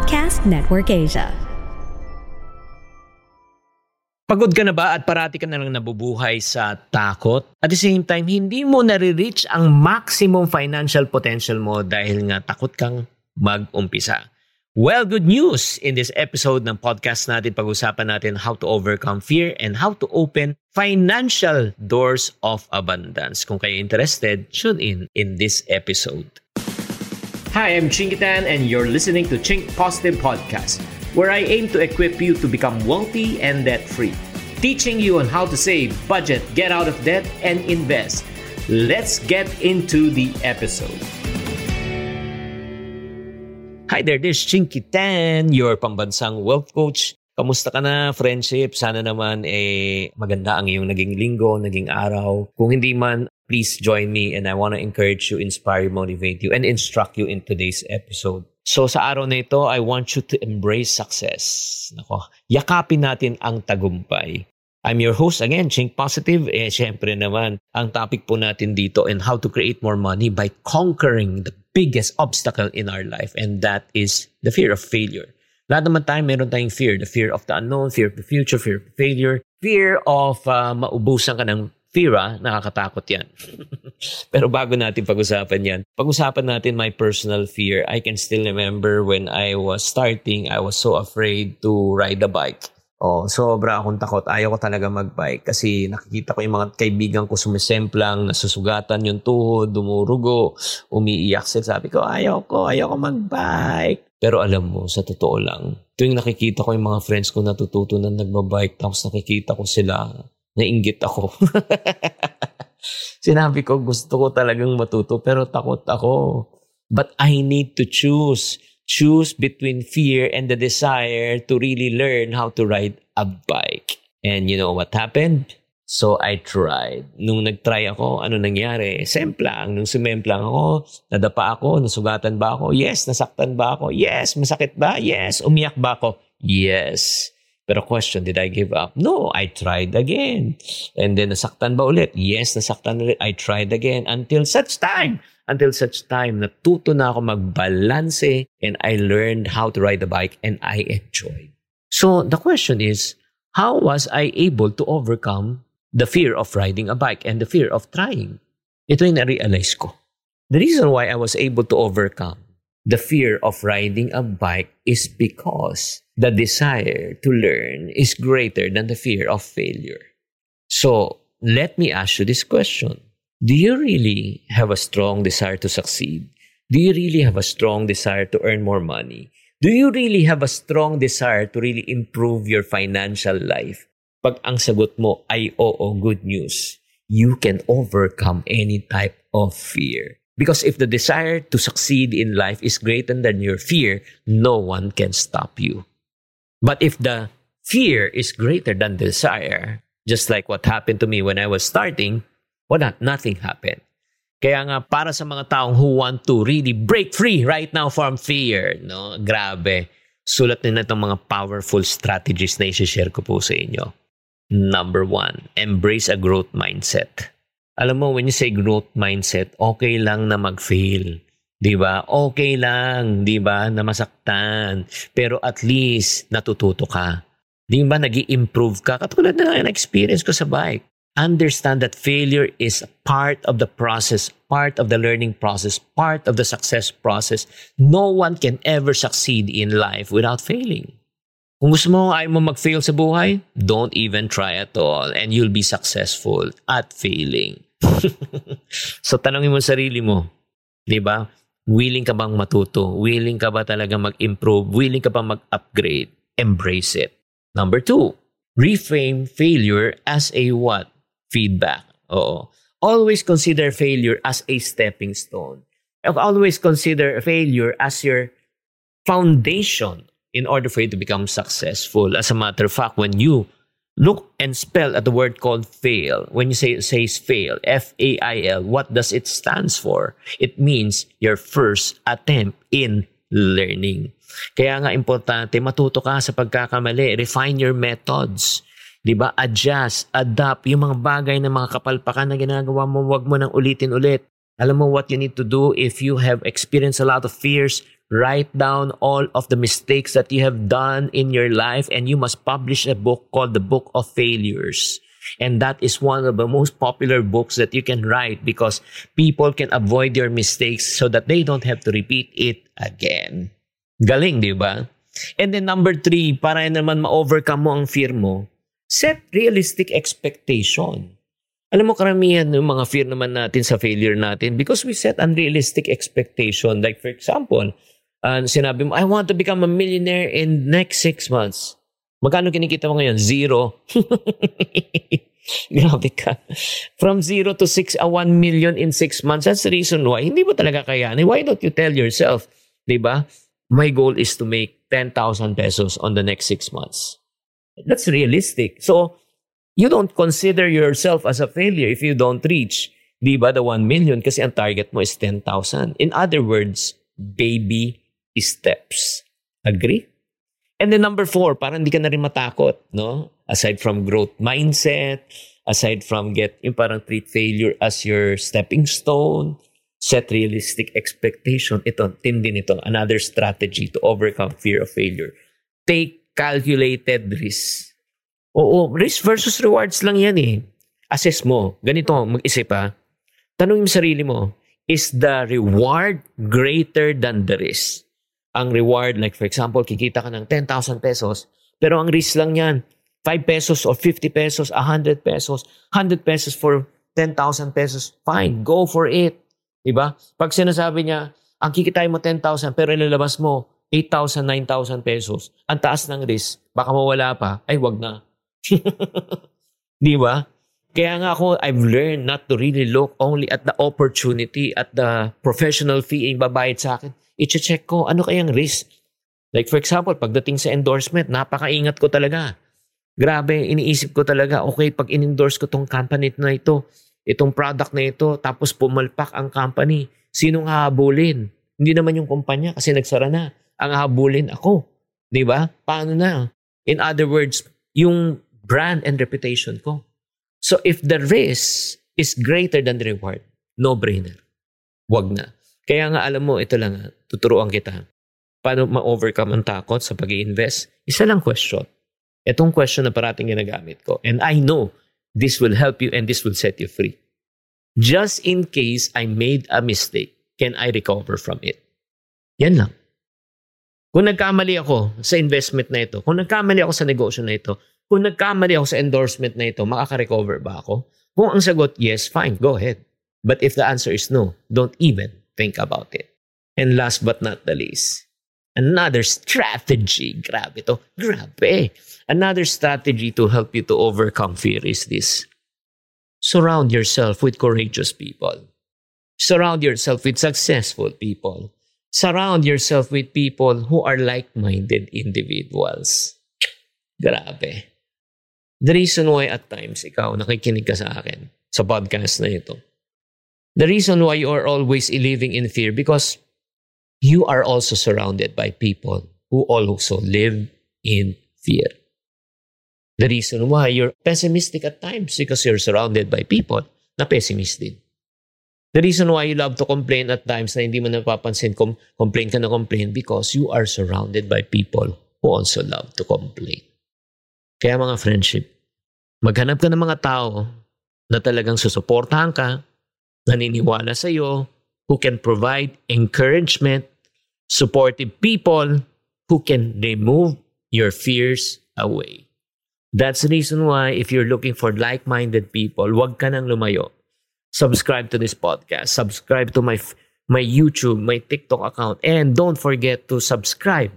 Podcast Network Asia. Pagod ka na ba at parati ka na lang nabubuhay sa takot? At the same time, hindi mo nare-reach ang maximum financial potential mo dahil nga takot kang mag-umpisa. Well, good news! In this episode ng podcast natin, pag-usapan natin how to overcome fear and how to open financial doors of abundance. Kung kayo interested, tune in in this episode. Hi, I'm Chingitan and you're listening to Chink Positive Podcast, where I aim to equip you to become wealthy and debt-free. Teaching you on how to save, budget, get out of debt, and invest. Let's get into the episode. Hi there, this is Chinky Tan, your pambansang wealth coach. Kamusta ka na, friendship? Sana naman eh maganda ang iyong naging linggo, naging araw. Kung hindi man, please join me and I want to encourage you, inspire, motivate you, and instruct you in today's episode. So sa araw na ito, I want you to embrace success. Nako, yakapin natin ang tagumpay. I'm your host again, Chink Positive. Eh, syempre naman, ang topic po natin dito and how to create more money by conquering the biggest obstacle in our life and that is the fear of failure. Lahat naman tayo meron tayong fear. The fear of the unknown, fear of the future, fear of failure, fear of uh, maubusan ka ng fear, ah, nakakatakot yan. Pero bago natin pag-usapan yan, pag-usapan natin my personal fear. I can still remember when I was starting, I was so afraid to ride a bike. Oh, sobra akong takot. Ayaw ko talaga magbike kasi nakikita ko yung mga kaibigan ko sumisemplang, nasusugatan yung tuhod, dumurugo, umiiyak sila. Sabi ko, ayaw ko, ayaw ko magbike. Pero alam mo, sa totoo lang, tuwing nakikita ko yung mga friends ko natututo na nagbabike, tapos nakikita ko sila, nainggit ako. Sinabi ko, gusto ko talagang matuto, pero takot ako. But I need to choose choose between fear and the desire to really learn how to ride a bike. And you know what happened? So I tried. Nung nag-try ako, ano nangyari? Semplang. Nung sumemplang ako, nadapa ako, nasugatan ba ako? Yes. Nasaktan ba ako? Yes. Masakit ba? Yes. Umiyak ba ako? Yes. Pero question, did I give up? No, I tried again. And then nasaktan ba ulit? Yes, nasaktan ulit. I tried again until such time until such time natuto na ako magbalanse and I learned how to ride the bike and I enjoyed. So the question is, how was I able to overcome the fear of riding a bike and the fear of trying? Ito yung na-realize ko. The reason why I was able to overcome the fear of riding a bike is because the desire to learn is greater than the fear of failure. So let me ask you this question. Do you really have a strong desire to succeed? Do you really have a strong desire to earn more money? Do you really have a strong desire to really improve your financial life? Pag ang sagot mo ay oo, good news, you can overcome any type of fear. Because if the desire to succeed in life is greater than your fear, no one can stop you. But if the fear is greater than desire, just like what happened to me when I was starting, wala, nothing happened. Kaya nga, para sa mga taong who want to really break free right now from fear, no? Grabe. Sulat nila itong mga powerful strategies na isi-share ko po sa inyo. Number one, embrace a growth mindset. Alam mo, when you say growth mindset, okay lang na mag-fail. Di ba? Okay lang, di ba, na masaktan. Pero at least, natututo ka. Di ba, nag improve ka? Katulad na experience ko sa bike understand that failure is part of the process, part of the learning process, part of the success process. No one can ever succeed in life without failing. Kung gusto mo ayaw mo mag-fail sa buhay, don't even try at all and you'll be successful at failing. so tanongin mo sarili mo, 'di ba? Willing ka bang matuto? Willing ka ba talaga mag-improve? Willing ka ba mag-upgrade? Embrace it. Number two, reframe failure as a what? feedback. Oo. always consider failure as a stepping stone. Always consider failure as your foundation in order for you to become successful. As a matter of fact, when you look and spell at the word called fail, when you say says fail, F A I L, what does it stands for? It means your first attempt in learning. Kaya nga importante, matuto ka sa pagkakamali. Refine your methods. 'Di ba? Adjust, adapt yung mga bagay na mga kapalpakan na ginagawa mo, wag mo nang ulitin ulit. Alam mo what you need to do if you have experienced a lot of fears, write down all of the mistakes that you have done in your life and you must publish a book called The Book of Failures. And that is one of the most popular books that you can write because people can avoid your mistakes so that they don't have to repeat it again. Galing, di ba? And then number three, para naman ma-overcome mo ang fear mo, set realistic expectation. Alam mo, karamihan ng mga fear naman natin sa failure natin because we set unrealistic expectation. Like for example, uh, sinabi mo, I want to become a millionaire in next six months. Magkano kinikita mo ngayon? Zero. Grabe ka. From zero to six, uh, one million in six months. That's the reason why. Hindi mo talaga kayanin. Why don't you tell yourself, di ba? My goal is to make 10,000 pesos on the next six months. That's realistic. So, you don't consider yourself as a failure if you don't reach, di ba, the 1 million kasi ang target mo is 10,000. In other words, baby steps. Agree? And then number four, parang hindi ka na rin matakot, no? Aside from growth mindset, aside from get, yung parang treat failure as your stepping stone, set realistic expectation. Ito, tindi nito. Another strategy to overcome fear of failure. Take calculated risk. Oo, risk versus rewards lang yan eh. Assess mo. Ganito, mag-isip ha. Tanong yung sarili mo, is the reward greater than the risk? Ang reward, like for example, kikita ka ng 10,000 pesos, pero ang risk lang yan, 5 pesos or 50 pesos, 100 pesos, 100 pesos for 10,000 pesos, fine, go for it. Diba? Pag sinasabi niya, ang kikitain mo 10,000 pero ilalabas mo 8,000, 9,000 pesos, ang taas ng risk, baka mawala pa, ay wag na. Di ba? Kaya nga ako, I've learned not to really look only at the opportunity, at the professional fee yung babayad sa akin. I-check ko, ano kayang risk? Like for example, pagdating sa endorsement, napakaingat ko talaga. Grabe, iniisip ko talaga, okay, pag in-endorse ko tong company na ito, itong product na ito, tapos pumalpak ang company, sinong hahabulin? Hindi naman yung kumpanya kasi nagsara na. Ang hahabulin ako. Di ba? Paano na? In other words, yung brand and reputation ko. So if the risk is greater than the reward, no-brainer. Wag na. Kaya nga alam mo, ito lang, tuturuan kita. Paano ma-overcome ang takot sa pag invest Isa lang question. Itong question na parating ginagamit ko. And I know this will help you and this will set you free. Just in case I made a mistake, can I recover from it? Yan lang. Kung nagkamali ako sa investment na ito, kung nagkamali ako sa negosyo na ito, kung nagkamali ako sa endorsement na ito, makaka-recover ba ako? Kung ang sagot, yes, fine, go ahead. But if the answer is no, don't even think about it. And last but not the least, another strategy. Grabe to. Grabe. Another strategy to help you to overcome fear is this. Surround yourself with courageous people. Surround yourself with successful people. Surround yourself with people who are like-minded individuals. Grabe. The reason why at times ikaw nakikinig ka sa akin sa podcast na ito The reason why you are always living in fear because you are also surrounded by people who also live in fear. The reason why you're pessimistic at times because you're surrounded by people na pessimist din. The reason why you love to complain at times na hindi mo napapansin kung complain ka na complain because you are surrounded by people who also love to complain. Kaya mga friendship, maghanap ka ng mga tao na talagang susuportahan ka, naniniwala sa iyo, who can provide encouragement, supportive people who can remove your fears away. That's the reason why if you're looking for like-minded people, wag ka nang lumayo. Subscribe to this podcast. Subscribe to my my YouTube, my TikTok account. And don't forget to subscribe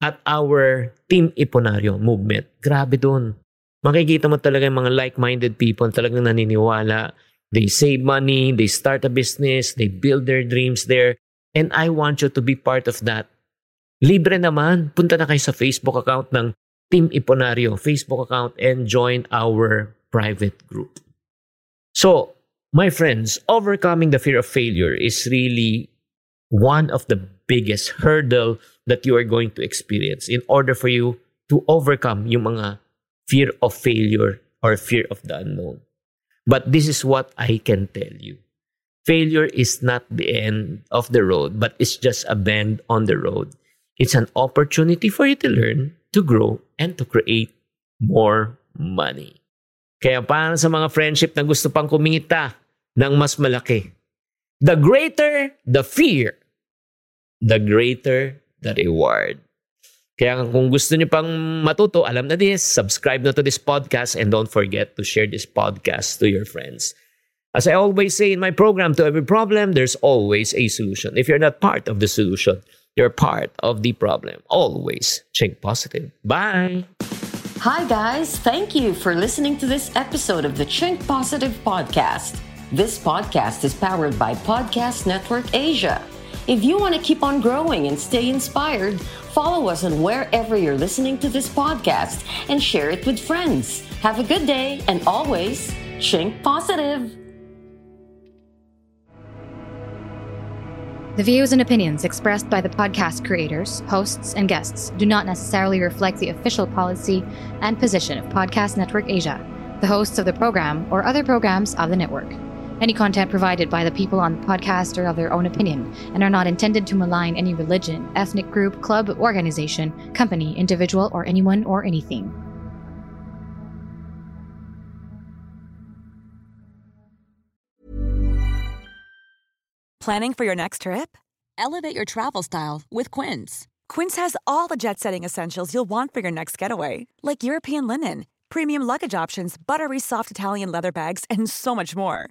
at our Team Iponario movement. Grabe doon. Makikita mo talaga yung mga like-minded people talagang naniniwala They save money, they start a business, they build their dreams there. And I want you to be part of that. Libre naman. Punta na kayo sa Facebook account ng Team Iponario Facebook account and join our private group. So, my friends, overcoming the fear of failure is really one of the biggest hurdle that you are going to experience in order for you to overcome yung mga fear of failure or fear of the unknown. But this is what I can tell you. Failure is not the end of the road, but it's just a bend on the road. It's an opportunity for you to learn, to grow, and to create more money. Kaya para sa mga friendship na gusto pang kumita ng mas malaki, the greater the fear, the greater the reward. Kaya kung gusto niyo pang matuto, alam na this, subscribe na to this podcast and don't forget to share this podcast to your friends. As I always say in my program, to every problem, there's always a solution. If you're not part of the solution, you're part of the problem. Always think positive. Bye. Hi, guys. Thank you for listening to this episode of the Chink Positive Podcast. This podcast is powered by Podcast Network Asia. If you want to keep on growing and stay inspired, follow us on wherever you're listening to this podcast and share it with friends. Have a good day and always chink positive. The views and opinions expressed by the podcast creators, hosts, and guests do not necessarily reflect the official policy and position of Podcast Network Asia, the hosts of the program, or other programs of the network. Any content provided by the people on the podcast are of their own opinion and are not intended to malign any religion, ethnic group, club, organization, company, individual, or anyone or anything. Planning for your next trip? Elevate your travel style with Quince. Quince has all the jet setting essentials you'll want for your next getaway, like European linen, premium luggage options, buttery soft Italian leather bags, and so much more.